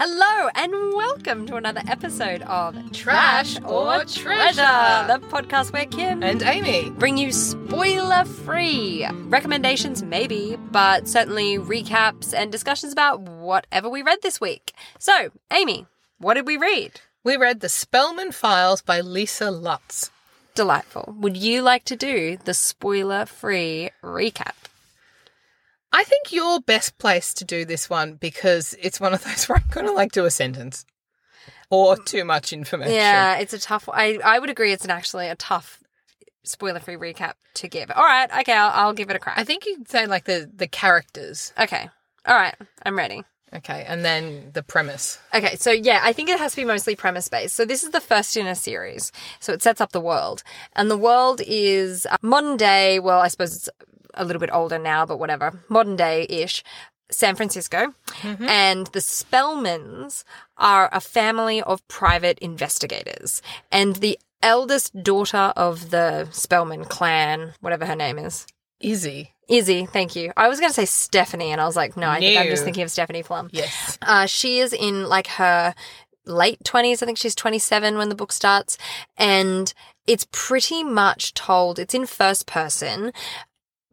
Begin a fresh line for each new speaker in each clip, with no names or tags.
Hello and welcome to another episode of
Trash or Treasure.
the podcast where Kim
And Amy.
bring you spoiler free recommendations, maybe, but certainly recaps and discussions about whatever we read this week. So, Amy, what did we read?
We read The Spellman Files by Lisa Lutz.
Delightful. Would you like to do the spoiler free recap?
I think you're best placed to do this one because it's one of those where I'm going to like do a sentence or too much information.
Yeah, it's a tough. I I would agree. It's an actually a tough spoiler free recap to give. All right, okay, I'll, I'll give it a crack.
I think you'd say like the, the characters.
okay, all right, I'm ready.
Okay. And then the premise.
Okay, so yeah, I think it has to be mostly premise based. So this is the first in a series. So it sets up the world, and the world is uh, modern day. Well, I suppose it's a little bit older now, but whatever, modern day ish. San Francisco, and the Spellmans are a family of private investigators, and the eldest daughter of the Spellman clan, whatever her name is,
Izzy.
Izzy. Thank you. I was going to say Stephanie, and I was like, no, I think I'm just thinking of Stephanie Plum.
Yes.
Uh, she is in like her late 20s. I think she's 27 when the book starts. And it's pretty much told, it's in first person,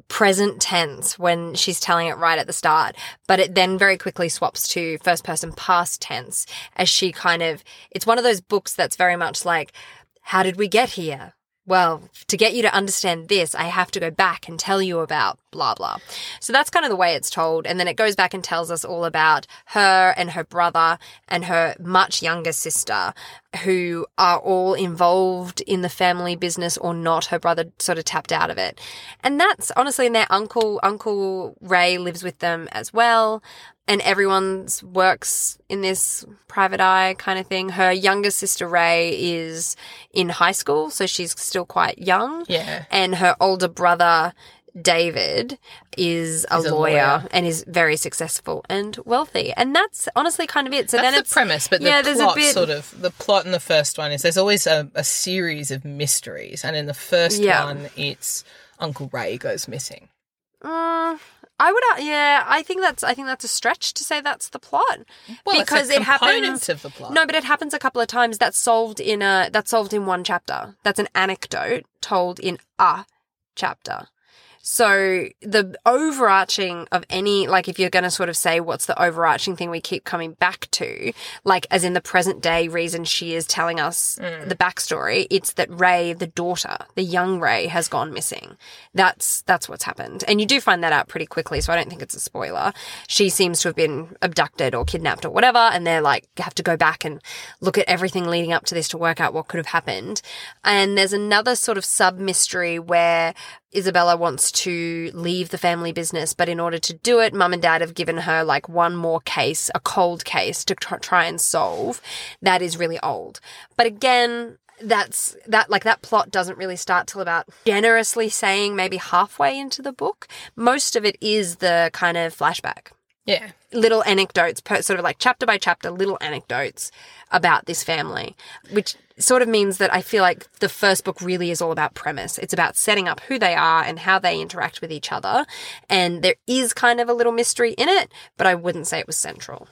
present tense when she's telling it right at the start. But it then very quickly swaps to first person past tense as she kind of, it's one of those books that's very much like, how did we get here? Well, to get you to understand this, I have to go back and tell you about blah, blah. So that's kind of the way it's told. And then it goes back and tells us all about her and her brother and her much younger sister who are all involved in the family business or not. Her brother sort of tapped out of it. And that's honestly, and their uncle, Uncle Ray lives with them as well. And everyone's works in this private eye kind of thing. Her younger sister Rae is in high school, so she's still quite young
Yeah.
and her older brother David is a,
Is a
lawyer,
lawyer.
and is very successful and wealthy, and that's honestly kind of it. So
That's
then
the
it's
premise, but the
yeah, there's a
plot
bit-
sort of the plot in the first one is there's always a, a series of mysteries, and in the first
Yeah.
one, it's Uncle Ray goes missing.
Mm, I would, uh, yeah, I think that's I think that's a stretch to say that's the plot
Well,
because
it's a
it happens.
of the plot.
No, but it happens a couple of times. That's solved in a that's solved in one chapter. That's an anecdote told in a chapter. So the overarching of any, like if you're going to sort of say what's the overarching thing we keep coming back to, like as in the present day reason she is telling us mm. the backstory, it's that Rae, the daughter, the young Rae has gone missing. That's, that's what's happened. And you do find that out pretty quickly. So I don't think it's a spoiler. She seems to have been abducted or kidnapped or whatever. And they're like, have to go back and look at everything leading up to this to work out what could have happened. And there's another sort of sub mystery where Isabella wants to leave the family business, but in order to do it, mum and dad have given her like one more case, a cold case to tr- try and solve. That is really old. But again, that's that like that plot doesn't really start till about generously saying maybe halfway into the book. Most of it is the kind of flashback
Yeah.
little anecdotes, per, sort of like chapter by chapter, little anecdotes about this family, which sort of means that I feel like the first book really is all about premise. It's about setting up who they are and how they interact with each other. And there is kind of a little mystery in it, but I wouldn't say it was central.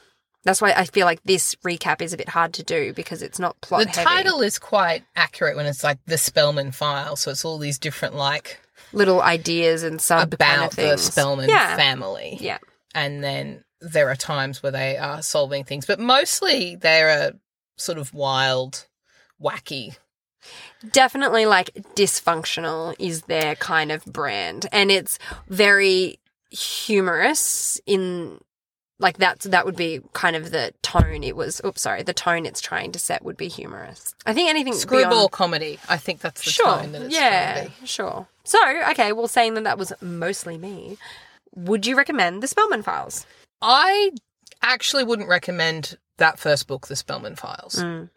That's why I feel like this recap is a bit hard to do because it's not plot
The
heavy.
title is quite accurate when it's like the Spellman file, so it's all these different like
little ideas and sub
about
kind of
the. Spellman
yeah.
family.
Yeah.
And then there are times where they are solving things, but mostly they're a sort of wild, wacky.
definitely like dysfunctional is their kind of brand and it's very humorous in like that's that would be kind of the tone it was oops sorry the tone it's trying to set would be humorous i think anything
Screwball
beyond-
comedy. I think that's the
sure
tone that it's
yeah
trying to be.
sure so okay well saying that that was mostly me would you recommend the spellman files
I actually wouldn't recommend that first book, The Spellman Files.
Mm.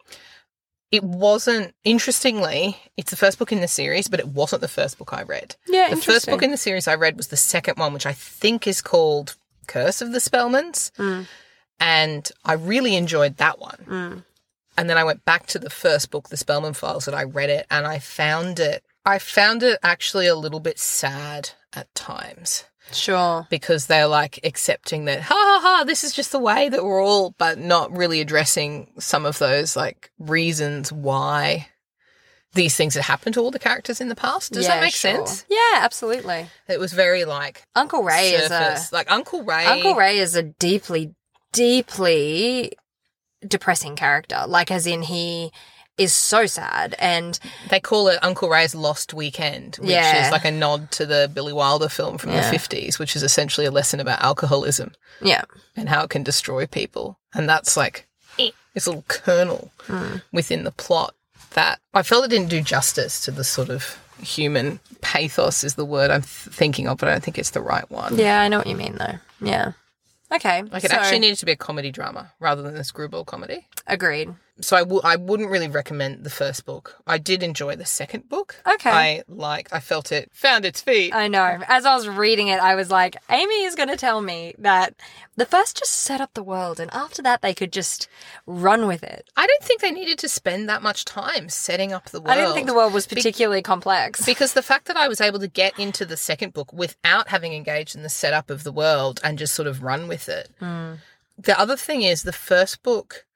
It wasn't, interestingly, it's the first book in the series, but it wasn't the first book I read.
yeah
The first book in the series I read was the second one, which I think is called Curse of the Spellmans.
Mm.
And I really enjoyed that one.
Mm.
And then I went back to the first book, The Spellman Files, and I read it and I found it I found it actually a little bit sad at times.
Sure.
because they're like accepting that ha ha ha this is just the way that we're all but not really addressing some of those like reasons why these things had happened to all the characters in the past does that make
sure.
sense
Yeah, absolutely.
it was very like
Uncle Ray is a
like uncle ray
Uncle Ray is a deeply, deeply depressing character. Like, as in, he is so sad. And
they call it uncle ray's lost weekend which
Yeah.
is like a nod to the billy wilder film from
Yeah.
the 50s which is essentially a lesson about alcoholism
yeah,
and how it can destroy people. And that's like eh, this little kernel
Hmm.
within the plot that I felt it didn't do justice to the sort of human pathos is the word I'm th- thinking of, but I don't think it's the right one.
yeah, I know what you mean, though. Yeah. Okay.
Like it
so-
actually needed to be a comedy drama rather than a screwball comedy.
agreed.
So I w- I wouldn't really recommend the first book. I did enjoy the second book.
Okay.
I like I felt it found its feet.
I know. As I was reading it, I was like, Amy is going to tell me that the first just set up the world, and after that, they could just run with it.
I don't think they needed to spend that much time setting up the world.
I didn't think the world was particularly complex.
Because the fact that I was able to get into the second book without having engaged in the setup of the world and just sort of run with it. Hmm. The other thing is, the first book,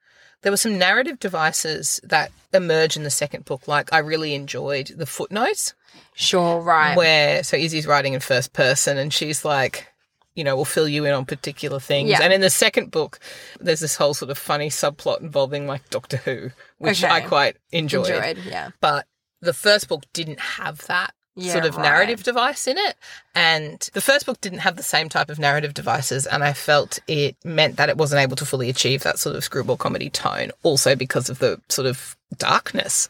there were some narrative devices that emerge in the second book. Like, I really enjoyed the footnotes
Sure, right.
where, so Izzy's writing in first person and she's like, you know, we'll fill you in on particular things.
Yeah.
And in the second book, there's this whole sort of funny subplot involving like Doctor Who, which
Okay.
I quite enjoyed
Enjoyed, yeah.
but the first book didn't have that
Yeah,
sort of
right.
narrative device in it and the first book didn't have the same type of narrative devices and i felt it meant that it wasn't able to fully achieve that sort of screwball comedy tone also because of the sort of darkness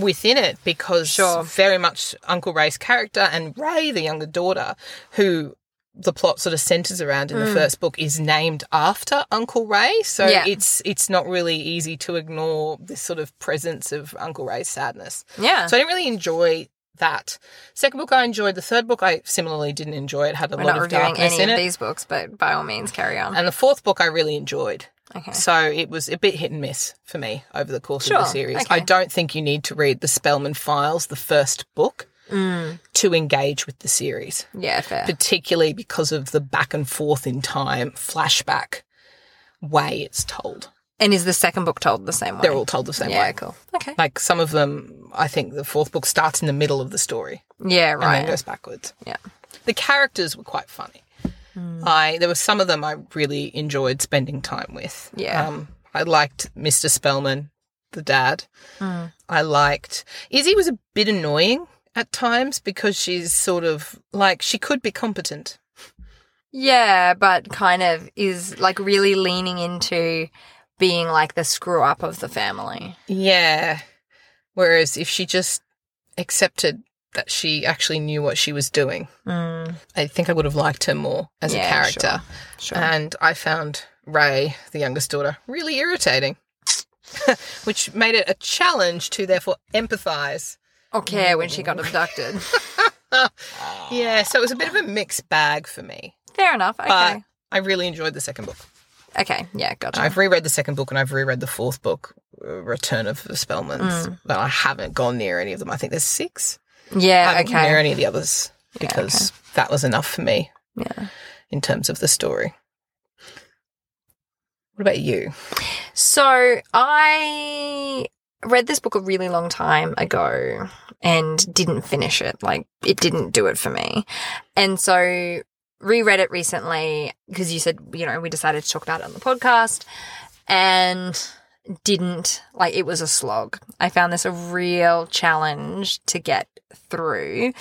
within it because
Mm. Sure.
very much uncle ray's character and ray the younger daughter who the plot sort of centers around in the first book is named after Uncle Ray, so
Mm. Yeah.
it's it's not really easy to ignore this sort of presence of Uncle Ray's sadness.
Yeah.
So I didn't really enjoy that. Second book I enjoyed. The third book I similarly didn't enjoy. It had a
We're
lot of darkness
any
in
of
it.
these books, but by all means, carry on.
And the fourth book I really enjoyed.
Okay.
So it was a bit hit and miss for me over the course
Sure,
of the series.
okay.
I don't think you need to read the Spellman Files, the first book,
Mm.
to engage with the series,
Yeah, fair.
particularly because of the back and forth in time flashback way it's told.
And is the second book told the same way?
They're all told the same
yeah,
way.
cool. Okay.
Like some of them, I think the fourth book starts in the middle of the story
Yeah, right.
and then goes backwards.
Yeah.
The characters were quite funny. I there were some of them I really enjoyed spending time with.
Yeah.
Um, I liked Mr. Spellman, the dad.
Mm.
I liked Izzy was a bit annoying at times because she's sort of like she could be competent.
Yeah, but kind of is like really leaning into being like the screw up of the family.
Yeah. Whereas if she just accepted that she actually knew what she was doing,
Mm.
I think I would have liked her more as a character.
Sure.
And I found Rae, the youngest daughter, really irritating, which made it a challenge to therefore empathize.
or care when she got abducted.
Yeah, so it was a bit of a mixed bag for me.
Fair enough. Okay.
But I really enjoyed the second book.
Okay. Yeah, gotcha.
I've reread the second book and I've reread the fourth book, uh, Return of the Spellmans,
Mm.
but I haven't gone near any of them. I think there's six. Yeah, I
yeah,
haven't gone near any of the others because that was enough for me
Yeah.
in terms of the story. What about you?
So I read this book a really long time ago and didn't finish it. Like it didn't do it for me. And so reread it recently because you said, you know, we decided to talk about it on the podcast and didn't like it was a slog. I found this a real challenge to get through.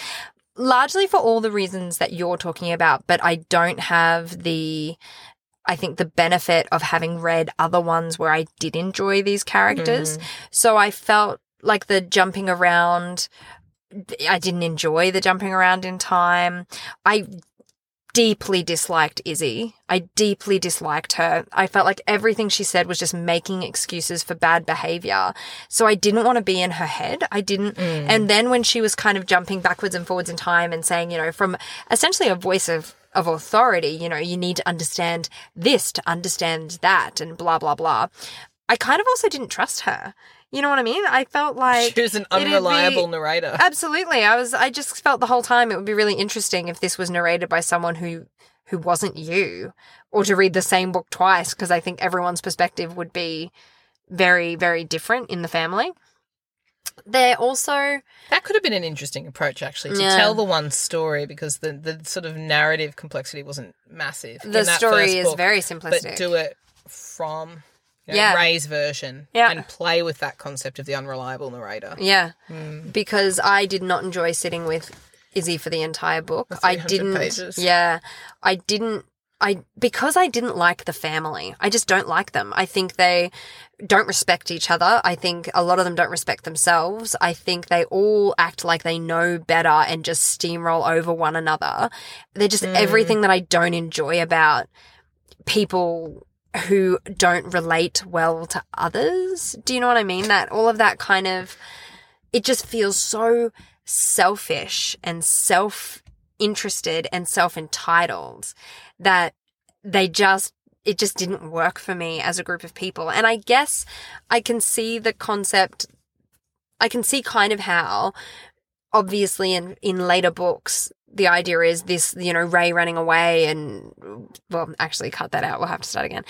Largely for all the reasons that you're talking about, but I don't have the I think the benefit of having read other ones where I did enjoy these characters. Mm. So I felt like the jumping around, I didn't enjoy the jumping around in time. I deeply disliked Izzy. I deeply disliked her. I felt like everything she said was just making excuses for bad behavior. So I didn't want to be in her head. I didn't. Mm. And then when she was kind of jumping backwards and forwards in time and saying, you know, from essentially a voice of of authority, you know, you need to understand this to understand that and blah blah blah. I kind of also didn't trust her. You know what I mean? I felt like
she was an
it'd be-
unreliable narrator.
Absolutely. I was I just felt the whole time it would be really interesting if this was narrated by someone who who wasn't you or to read the same book twice because I think everyone's perspective would be very very different in the family. They're also
That could have been an interesting approach, actually, to
Yeah.
tell the one story because the, the sort of narrative complexity wasn't massive. in
the
that
story is
book,
very
But
simplistic.
do it from you know,
Yeah.
Ray's version
Yeah.
and play with that concept of the unreliable narrator.
yeah.
Mm.
Because I did not enjoy sitting with Izzy for the entire book.
The
I didn't
pages.
Yeah. I didn't I because I didn't like the family. I just don't like them. I think they don't respect each other. I think a lot of them don't respect themselves. I think they all act like they know better and just steamroll over one another. They're just
Mm.
everything that I don't enjoy about people who don't relate well to others. Do you know what I mean? That all of that kind of it just feels so selfish and self interested and self entitled that they just it just didn't work for me as a group of people. And I guess I can see the concept I can see kind of how obviously in in later books the idea is this you know Rae running away and well actually cut that out we'll have to start again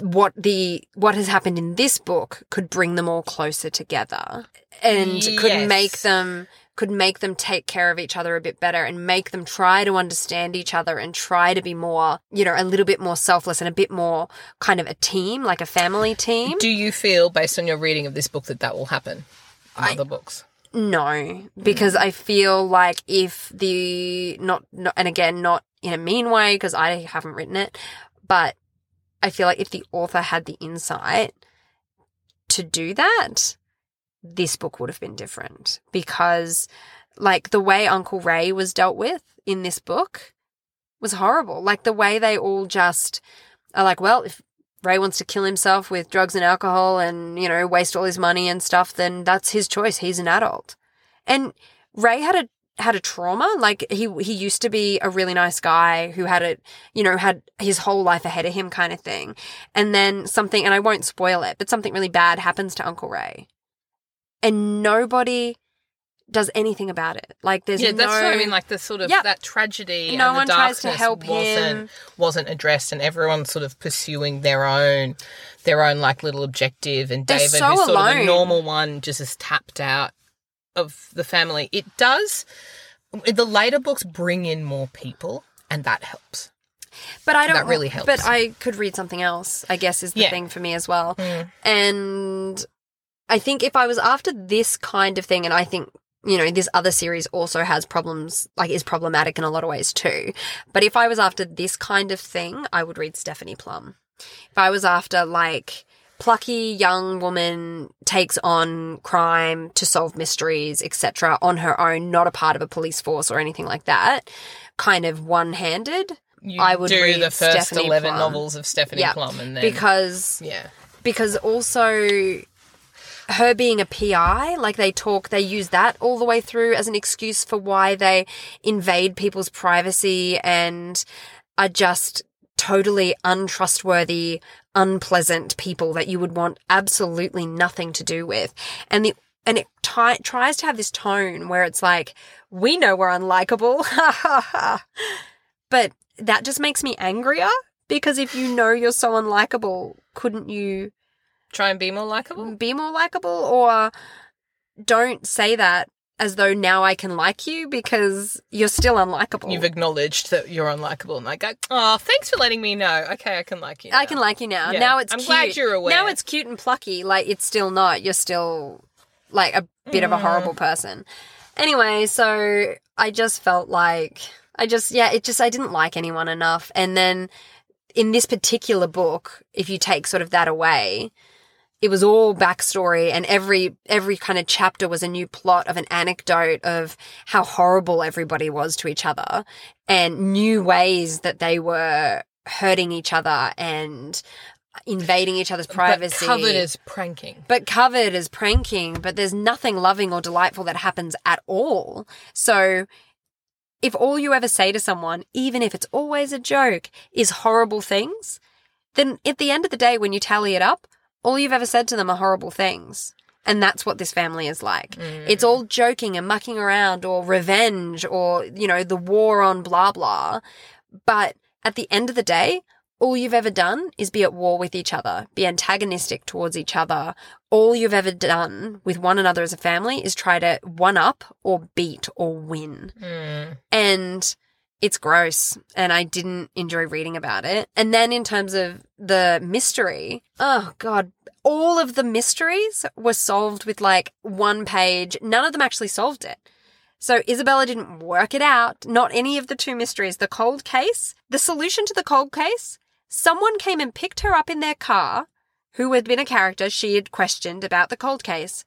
what the what has happened in this book could bring them all closer together and could make them could make them take care of each other a bit better and make them try to understand each other and try to be more, you know, a little bit more selfless and a bit more kind of a team, like a family team.
Do you feel, based on your reading of this book, that that will happen in
I-
other books?
No, because mm. I feel like if the not, not and again not in a mean way because I haven't written it, but I feel like if the author had the insight to do that, this book would have been different because like the way Uncle Ray was dealt with in this book was horrible. Like the way they all just are like, well, if Ray wants to kill himself with drugs and alcohol and, you know, waste all his money and stuff, then that's his choice. He's an adult. And Ray had a had a trauma. Like he he used to be a really nice guy who had a you know, had his whole life ahead of him kind of thing. And then something and I won't spoil it, but something really bad happens to Uncle Ray. And nobody does anything about it. Like there's no.
yeah, that's what I mean. Like the sort of
Yep.
that tragedy
No
and the
one tries to
darkness
help
wasn't
him.
wasn't addressed, and everyone's sort of pursuing their own their own like little objective. And
They're
David,
so
who's sort of the normal one, just is tapped out of the family. It does. The later books bring in more people, and that helps.
But I don't.
That really helps.
But I could read something else. I guess is the
Yeah.
thing for me as well.
Mm.
And I think if I was after this kind of thing, and I think you know this other series also has problems, like is problematic in a lot of ways too. But if I was after this kind of thing, I would read Stephanie Plum. If I was after like plucky young woman takes on crime to solve mysteries, etc., on her own, not a part of a police force or anything like that, kind of one-handed.
You
I would
do
read
the first
Stephanie
eleven
Plum.
novels of Stephanie
Yeah,
Plum, and then
because
yeah,
because also her being a PI, like they talk, they use that all the way through as an excuse for why they invade people's privacy and are just totally untrustworthy, unpleasant people that you would want absolutely nothing to do with. And the and it ti tries to have this tone where it's like, we know we're unlikable. But that just makes me angrier because if you know you're so unlikable, couldn't you
try and be more likable.
be more likable or don't say that as though now I can like you because you're still unlikable.
You've acknowledged that you're unlikable, and I go, "Oh, thanks for letting me know. Okay, I can like you.
I
now."
can like you now.
Yeah.
Now it's
I'm
cute.
glad you're aware.
Now it's cute and plucky. Like it's still not. You're still like a bit
Mm.
of a horrible person. Anyway, so I just felt like I just yeah, it just I didn't like anyone enough. And then in this particular book, if you take sort of that away, it was all backstory and every every kind of chapter was a new plot of an anecdote of how horrible everybody was to each other and new ways that they were hurting each other and invading each other's privacy
But covered as pranking.
but covered as pranking, but there's nothing loving or delightful that happens at all. So if all you ever say to someone, even if it's always a joke, is horrible things, then at the end of the day, when you tally it up, all you've ever said to them are horrible things. And that's what this family is like. It's all joking and mucking around or revenge or, you know, the war on blah blah. But at the end of the day, all you've ever done is be at war with each other, be antagonistic towards each other. All you've ever done with one another as a family is try to one up or beat or win.
Mm.
And it's gross. And I didn't enjoy reading about it. And then in terms of the mystery, oh God, all of the mysteries were solved with like one page. None of them actually solved it. So Isabella didn't work it out. Not any of the two mysteries. The cold case, the solution to the cold case, someone came and picked her up in their car, who had been a character she had questioned about the cold case,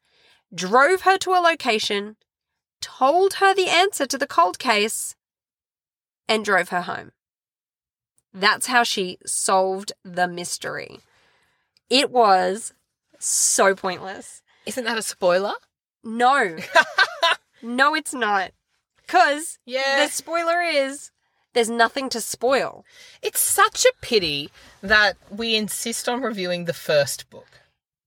drove her to a location, told her the answer to the cold case, and drove her home. That's how she solved the mystery. It was so pointless.
Isn't that a spoiler?
No. no, it's not. Because
Yeah.
the spoiler is there's nothing to spoil.
It's such a pity that we insist on reviewing the first book.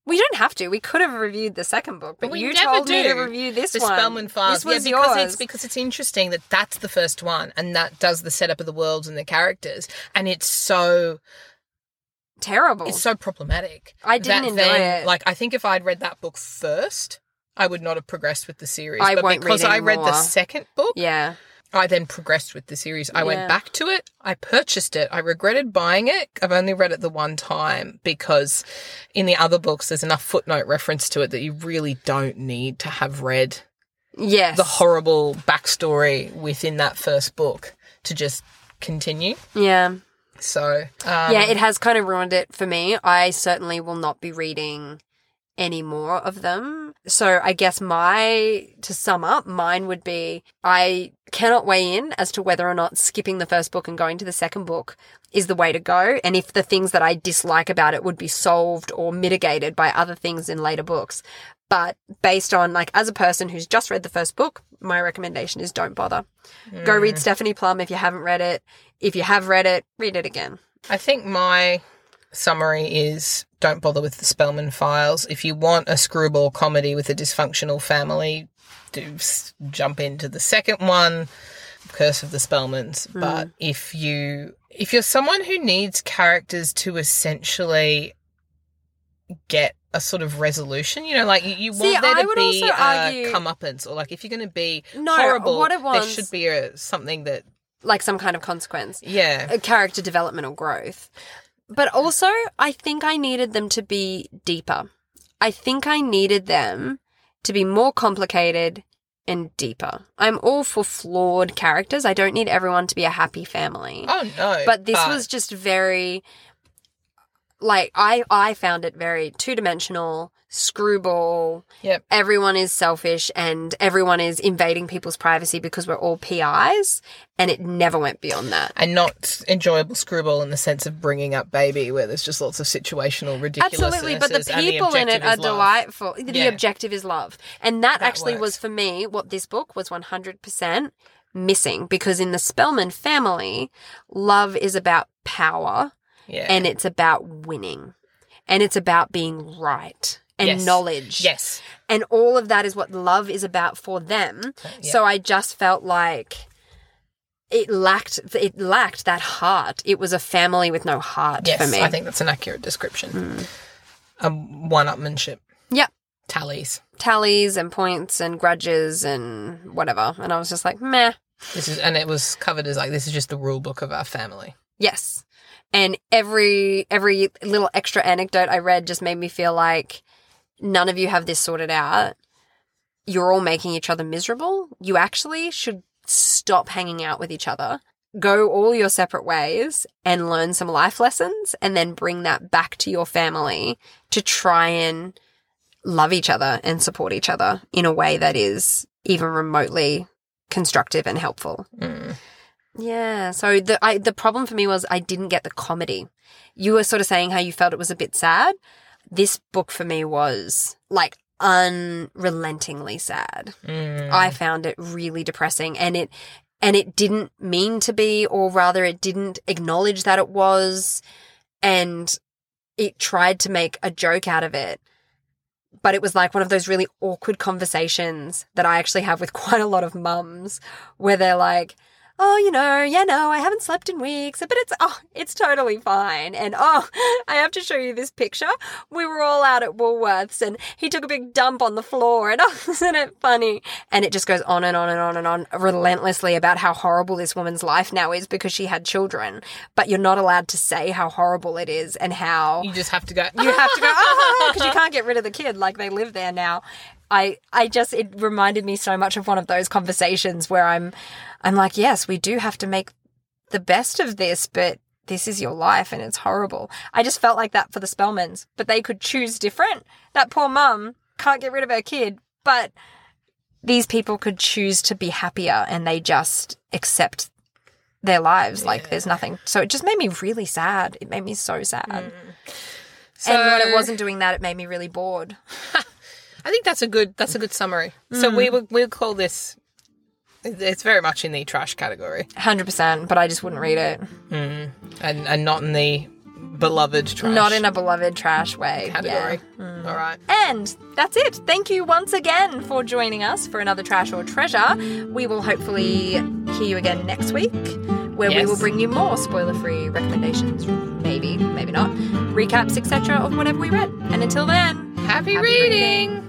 We don't have to. We could have reviewed the second book, but,
we
you
never
told me to
do.
review this
the
one.
Spellman Files.
This was
yeah, because
yours.
it's because it's interesting that that's the first one, and that does the setup of the worlds and the characters, and it's so
terrible.
it's so problematic.
I didn't enjoy
then,
it.
Like I think if I'd read that book first, I would not have progressed with the series.
I
but
won't read
because I read the second book,
yeah.
I then progressed with the series. I
Yeah.
went back to it. I purchased it. I regretted buying it. I've only read it the one time because in the other books, there's enough footnote reference to it that you really don't need to have read
Yes.
the horrible backstory within that first book to just continue.
yeah.
So, um,
yeah, it has kind of ruined it for me. I certainly will not be reading any more of them. So I guess my, to sum up, mine would be I cannot weigh in as to whether or not skipping the first book and going to the second book is the way to go. And if the things that I dislike about it would be solved or mitigated by other things in later books. But based on, like, as a person who's just read the first book, my recommendation is don't bother. Go read hmm. Stephanie Plum if you haven't read it. If you have read it, read it again.
I think my summary is don't bother with the Spellman files. If you want a screwball comedy with a dysfunctional family, do s- jump into the second one, Curse of the Spellmans. Hmm. But if you if you're someone who needs characters to essentially get a sort of resolution, you know, like you, you
See,
want there
I
to be a
argue-
comeuppance, or like if you're going to be
No,
horrible,
what it
there should be a something that
Like some kind of consequence.
yeah.
a character or growth. But also, I think I needed them to be deeper. I think I needed them to be more complicated and deeper. I'm all for flawed characters. I don't need everyone to be a happy family.
Oh no!
but this was just very like I I found it very two-dimensional, screwball.
Yep.
Everyone is selfish and everyone is invading people's privacy because we're all PIs and it never went beyond that.
and not enjoyable screwball in the sense of bringing up baby, where there's just lots of situational ridiculousness.
Absolutely, but the people in it are delightful. The
Yeah.
objective is love. And that,
That
actually was for me what this book was 100% missing because in the Spellman family, love is about power
Yeah.
and it's about winning and it's about being right and
Yes.
knowledge.
yes,
And all of that is what love is about for them.
yeah.
So I just felt like it lacked it lacked that heart. It was a family with no heart
yes,
for me.
I think that's an accurate description. Um, one-upmanship
Yep.
tallies.
tallies and points and grudges and whatever. And I was just like, meh.
This is, and it was covered as like this is just the rule book of our family.
Yes. And every every little extra anecdote I read just made me feel like none of you have this sorted out. You're all making each other miserable. You actually should stop hanging out with each other. Go all your separate ways and learn some life lessons and then bring that back to your family to try and love each other and support each other in a way that is even remotely constructive and helpful.
Mm.
Yeah. So the I, the problem for me was I didn't get the comedy. You were sort of saying how you felt it was a bit sad. This book for me was like unrelentingly sad.
Mm.
I found it really depressing and it and it didn't mean to be or rather it didn't acknowledge that it was and it tried to make a joke out of it. But it was like one of those really awkward conversations that I actually have with quite a lot of mums where they're like, oh, you know, yeah, no, I haven't slept in weeks, but it's, oh, it's totally fine. And oh, I have to show you this picture. We were all out at Woolworths and he took a big dump on the floor and oh, isn't it funny? And it just goes on and on and on and on relentlessly about how horrible this woman's life now is because she had children. But you're not allowed to say how horrible it is and how
You just have to go.
you have to go ah, because you can't get rid of the kid like they live there now i i just it reminded me so much of one of those conversations where i'm i'm like yes we do have to make the best of this but this is your life and it's horrible. I just felt like that for the spellmans but they could choose different. That poor mum can't get rid of her kid but these people could choose to be happier and they just accept their lives like there's nothing. So it just made me really sad. It made me so sad.
So,
and when it wasn't doing that, it made me really bored.
I think that's a good. That's a good summary. So we mm. will we'll call this. It's very much in the trash category,
100%, but I just wouldn't read it. Mm.
and and not in the beloved trash.
Not in a beloved trash way.
category.
Yeah.
All right.
And that's it. Thank you once again for joining us for another Trash or Treasure. We will hopefully hear you again next week, where we will bring you more spoiler free recommendations. Maybe, maybe not. Recaps, etc., of whatever we read. And until then,
Happy,
Happy
reading.